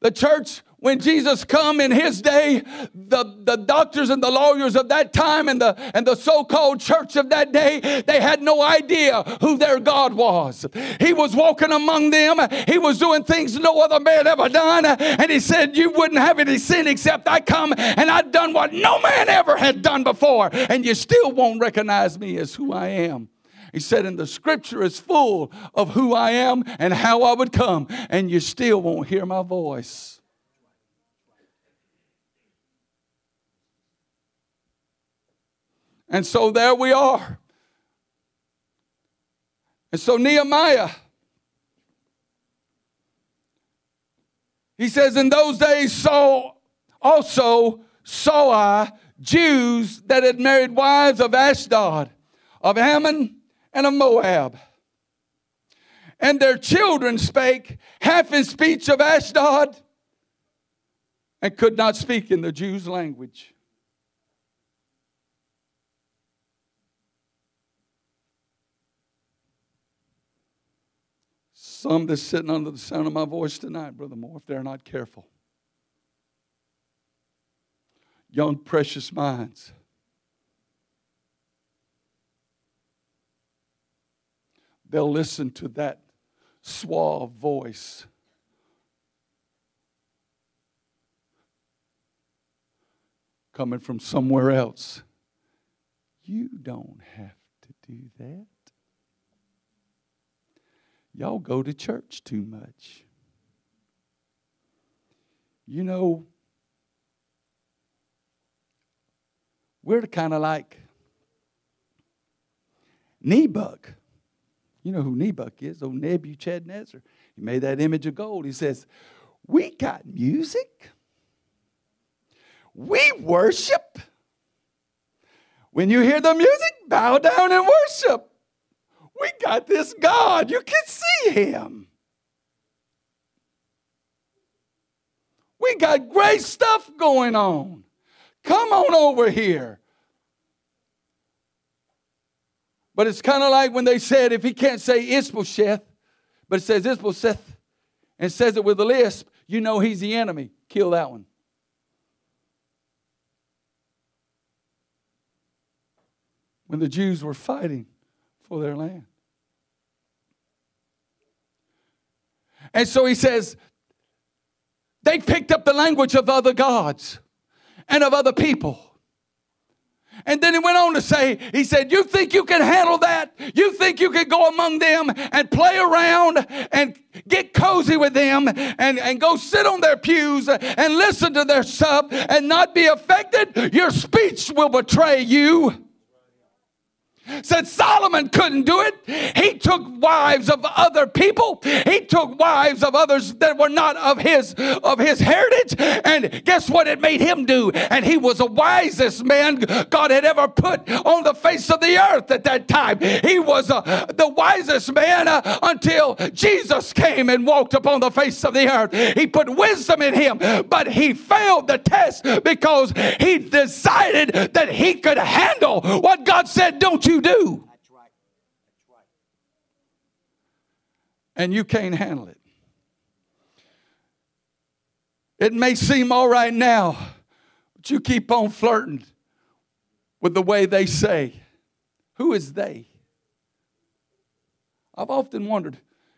The church when Jesus come in his day, the, the doctors and the lawyers of that time and the, and the so-called church of that day, they had no idea who their God was. He was walking among them. He was doing things no other man ever done. And he said, you wouldn't have any sin except I come and I've done what no man ever had done before. And you still won't recognize me as who I am. He said, and the scripture is full of who I am and how I would come, and you still won't hear my voice. And so there we are. And so Nehemiah, he says, In those days saw also saw I Jews that had married wives of Ashdod, of Ammon, and of Moab. And their children spake half in speech of Ashdod and could not speak in the Jews' language. Some that's sitting under the sound of my voice tonight, Brother Moore, if they're not careful. Young, precious minds. They'll listen to that suave voice. Coming from somewhere else. You don't have to do that. Y'all go to church too much. You know, we're kind of like Nebuch. You know who Nebuch is, old Nebuchadnezzar. He made that image of gold. He says, We got music. We worship. When you hear the music, bow down and worship. We got this God. You can see him. We got great stuff going on. Come on over here. But it's kind of like when they said, if he can't say Ishbosheth, but it says Ishbosheth and says it with a lisp, you know he's the enemy. Kill that one. when the Jews were fighting for their land. And so he says, they picked up the language of other gods and of other people. And then he went on to say, he said, You think you can handle that? You think you can go among them and play around and get cozy with them and, and go sit on their pews and listen to their stuff and not be affected? Your speech will betray you said Solomon couldn't do it. He took wives of other people. He took wives of others that were not of his of his heritage. And guess what it made him do? And he was the wisest man God had ever put on the face of the earth at that time. He was uh, the wisest man uh, until Jesus came and walked upon the face of the earth. He put wisdom in him, but he failed the test because he decided that he could handle what God said, "Don't you you do. That's right. That's right. And you can't handle it. It may seem all right now, but you keep on flirting with the way they say. Who is they? I've often wondered,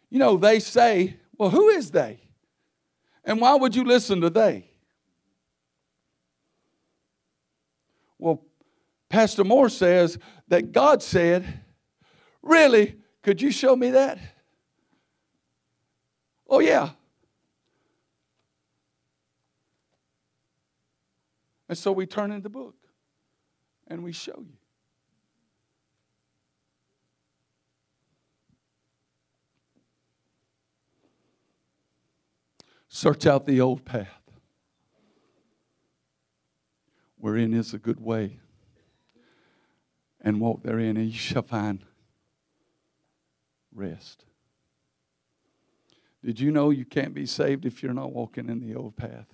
you know, they say, well, who is they? And why would you listen to they? Well, Pastor Moore says that God said, Really? Could you show me that? Oh, yeah. And so we turn in the book and we show you. Search out the old path. Wherein is a good way and walk therein, and you shall find rest. Did you know you can't be saved if you're not walking in the old path?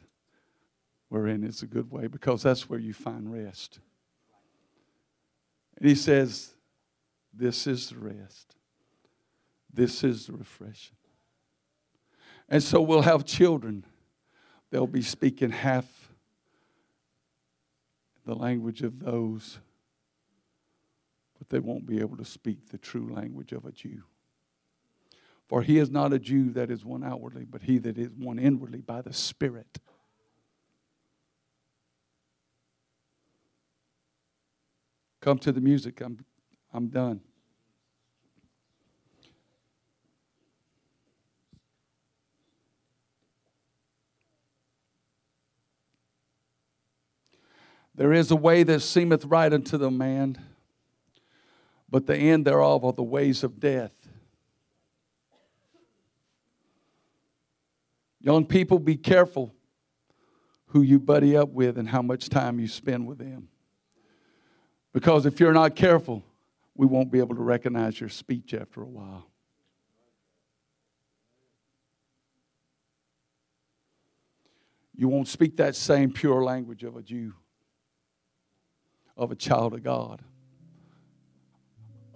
Wherein is a good way, because that's where you find rest. And he says, This is the rest. This is the refreshing. And so we'll have children. They'll be speaking half the language of those but they won't be able to speak the true language of a Jew. For he is not a Jew that is one outwardly, but he that is one inwardly by the Spirit. Come to the music. I'm, I'm done. There is a way that seemeth right unto the man but the end thereof are the ways of death. Young people, be careful who you buddy up with and how much time you spend with them. Because if you're not careful, we won't be able to recognize your speech after a while. You won't speak that same pure language of a Jew, of a child of God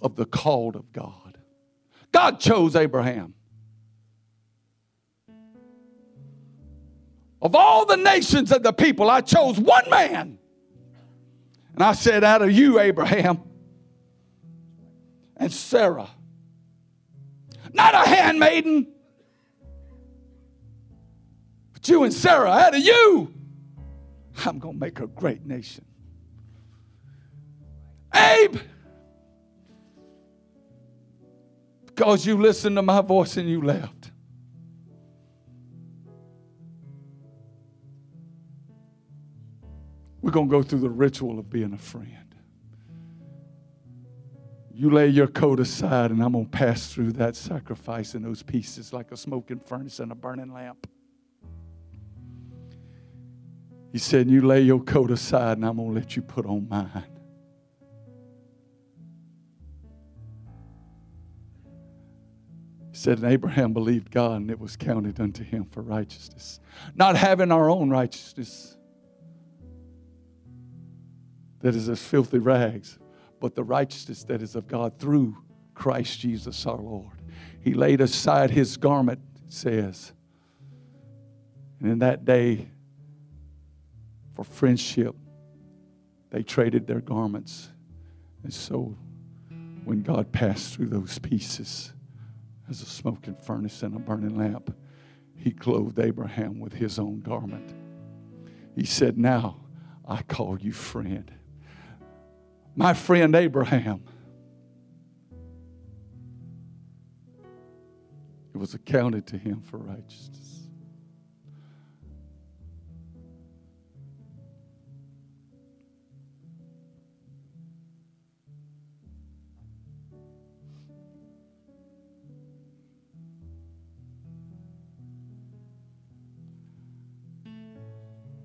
of the called of God. God chose Abraham. Of all the nations of the people, I chose one man. And I said, Out of you, Abraham and Sarah. Not a handmaiden, but you and Sarah, out of you, I'm going to make a great nation. Abe, because you listened to my voice and you left. We're going to go through the ritual of being a friend. You lay your coat aside, and I'm going to pass through that sacrifice and those pieces like a smoking furnace and a burning lamp. He said, You lay your coat aside, and I'm going to let you put on mine. Said, and Abraham believed God, and it was counted unto him for righteousness. Not having our own righteousness that is as filthy rags, but the righteousness that is of God through Christ Jesus our Lord. He laid aside his garment, says. And in that day, for friendship, they traded their garments And so when God passed through those pieces as a smoking furnace and a burning lamp, he clothed Abraham with his own garment. He said, Now I call you friend. My friend Abraham. It was accounted to him for righteousness.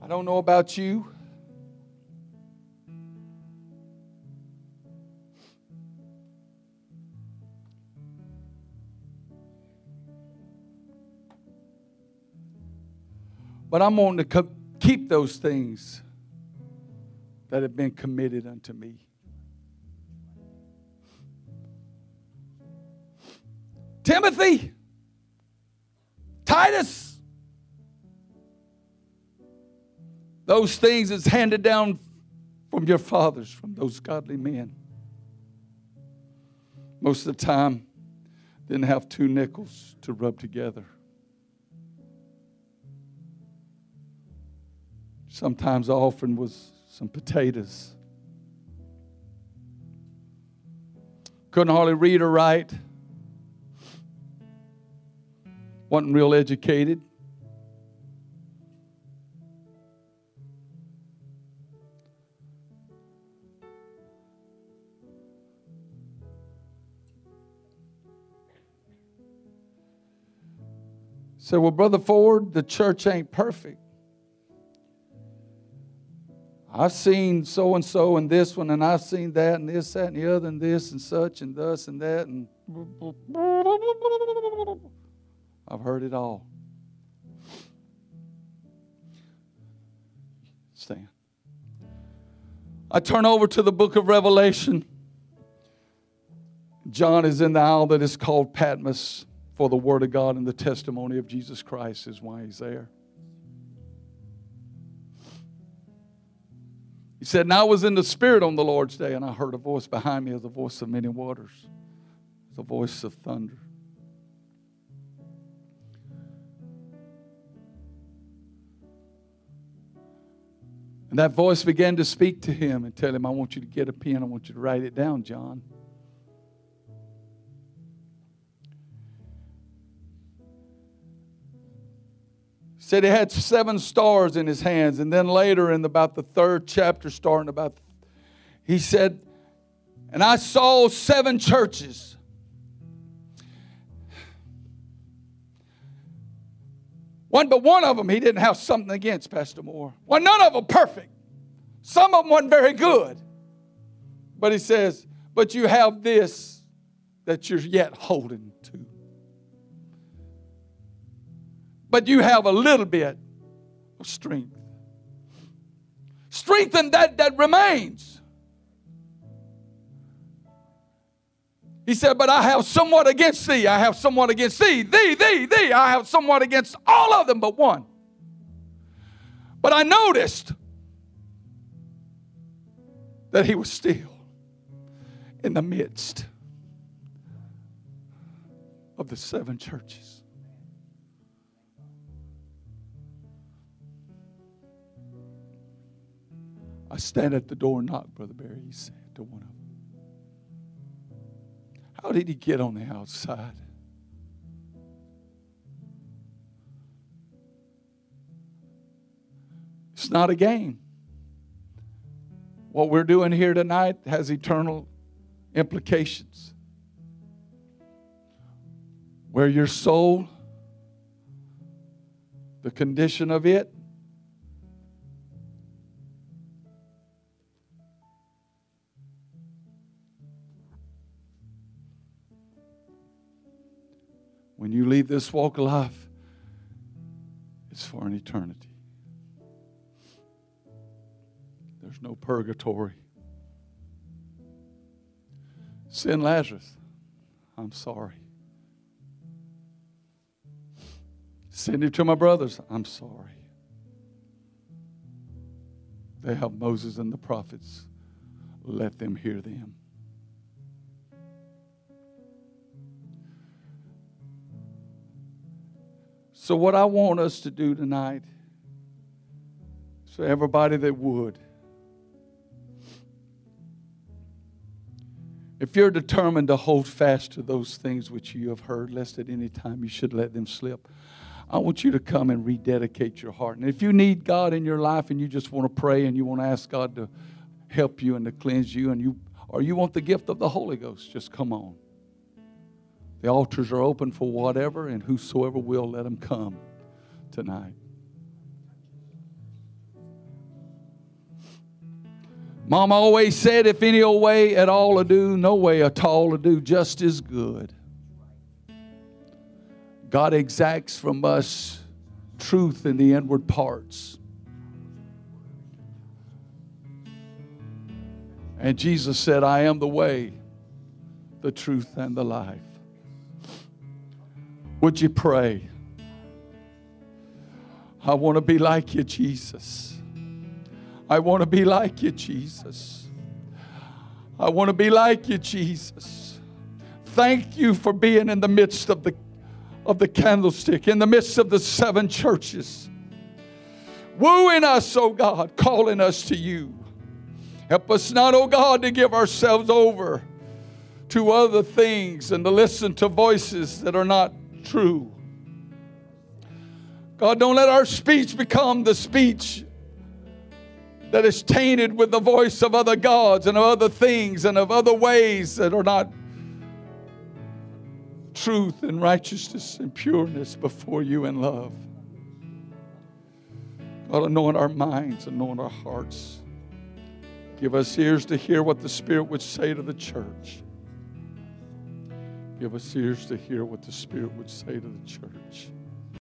I don't know about you. But I'm on to keep those things that have been committed unto me. Timothy, Titus, Those things is handed down from your fathers, from those godly men. Most of the time, didn't have two nickels to rub together. Sometimes the offering was some potatoes. Couldn't hardly read or write. Wasn't real educated. Say, well, Brother Ford, the church ain't perfect. I've seen so and so and this one, and I've seen that and this, that, and the other, and this and such, and thus and that, and I've heard it all. Stand. I turn over to the book of Revelation. John is in the isle that is called Patmos for the Word of God and the testimony of Jesus Christ is why he's there. He said, And I was in the Spirit on the Lord's day, and I heard a voice behind me as the voice of many waters, the voice of thunder. And that voice began to speak to him and tell him, I want you to get a pen, I want you to write it down, John. Said he had seven stars in his hands. And then later, in about the third chapter, starting about, he said, And I saw seven churches. One, but one of them he didn't have something against, Pastor Moore. Well, none of them perfect. Some of them weren't very good. But he says, But you have this that you're yet holding to but you have a little bit of strength. Strengthen that that remains. He said, But I have somewhat against thee. I have somewhat against thee. Thee, thee, thee. I have somewhat against all of them but one. But I noticed that he was still in the midst of the seven churches. I stand at the door and knock, Brother Barry, he said to one of them. How did he get on the outside? It's not a game. What we're doing here tonight has eternal implications. Where your soul, the condition of it, When you leave this walk of life, it's for an eternity. There's no purgatory. Send Lazarus. I'm sorry. Send him to my brothers. I'm sorry. They have Moses and the prophets. Let them hear them. So, what I want us to do tonight, so everybody that would, if you're determined to hold fast to those things which you have heard, lest at any time you should let them slip, I want you to come and rededicate your heart. And if you need God in your life and you just want to pray and you want to ask God to help you and to cleanse you, and you or you want the gift of the Holy Ghost, just come on. The altars are open for whatever, and whosoever will, let them come tonight. Mom always said, if any old way at all to do, no way at all to do, just as good. God exacts from us truth in the inward parts. And Jesus said, I am the way, the truth, and the life. Would you pray? I want to be like you, Jesus. I want to be like you, Jesus. I want to be like you, Jesus. Thank you for being in the midst of the, of the candlestick, in the midst of the seven churches. Wooing us, oh God, calling us to you. Help us not, oh God, to give ourselves over to other things and to listen to voices that are not true. God, don't let our speech become the speech that is tainted with the voice of other gods and of other things and of other ways that are not truth and righteousness and pureness before you in love. God, anoint our minds, anoint our hearts. Give us ears to hear what the Spirit would say to the church. Give us ears to hear what the Spirit would say to the church.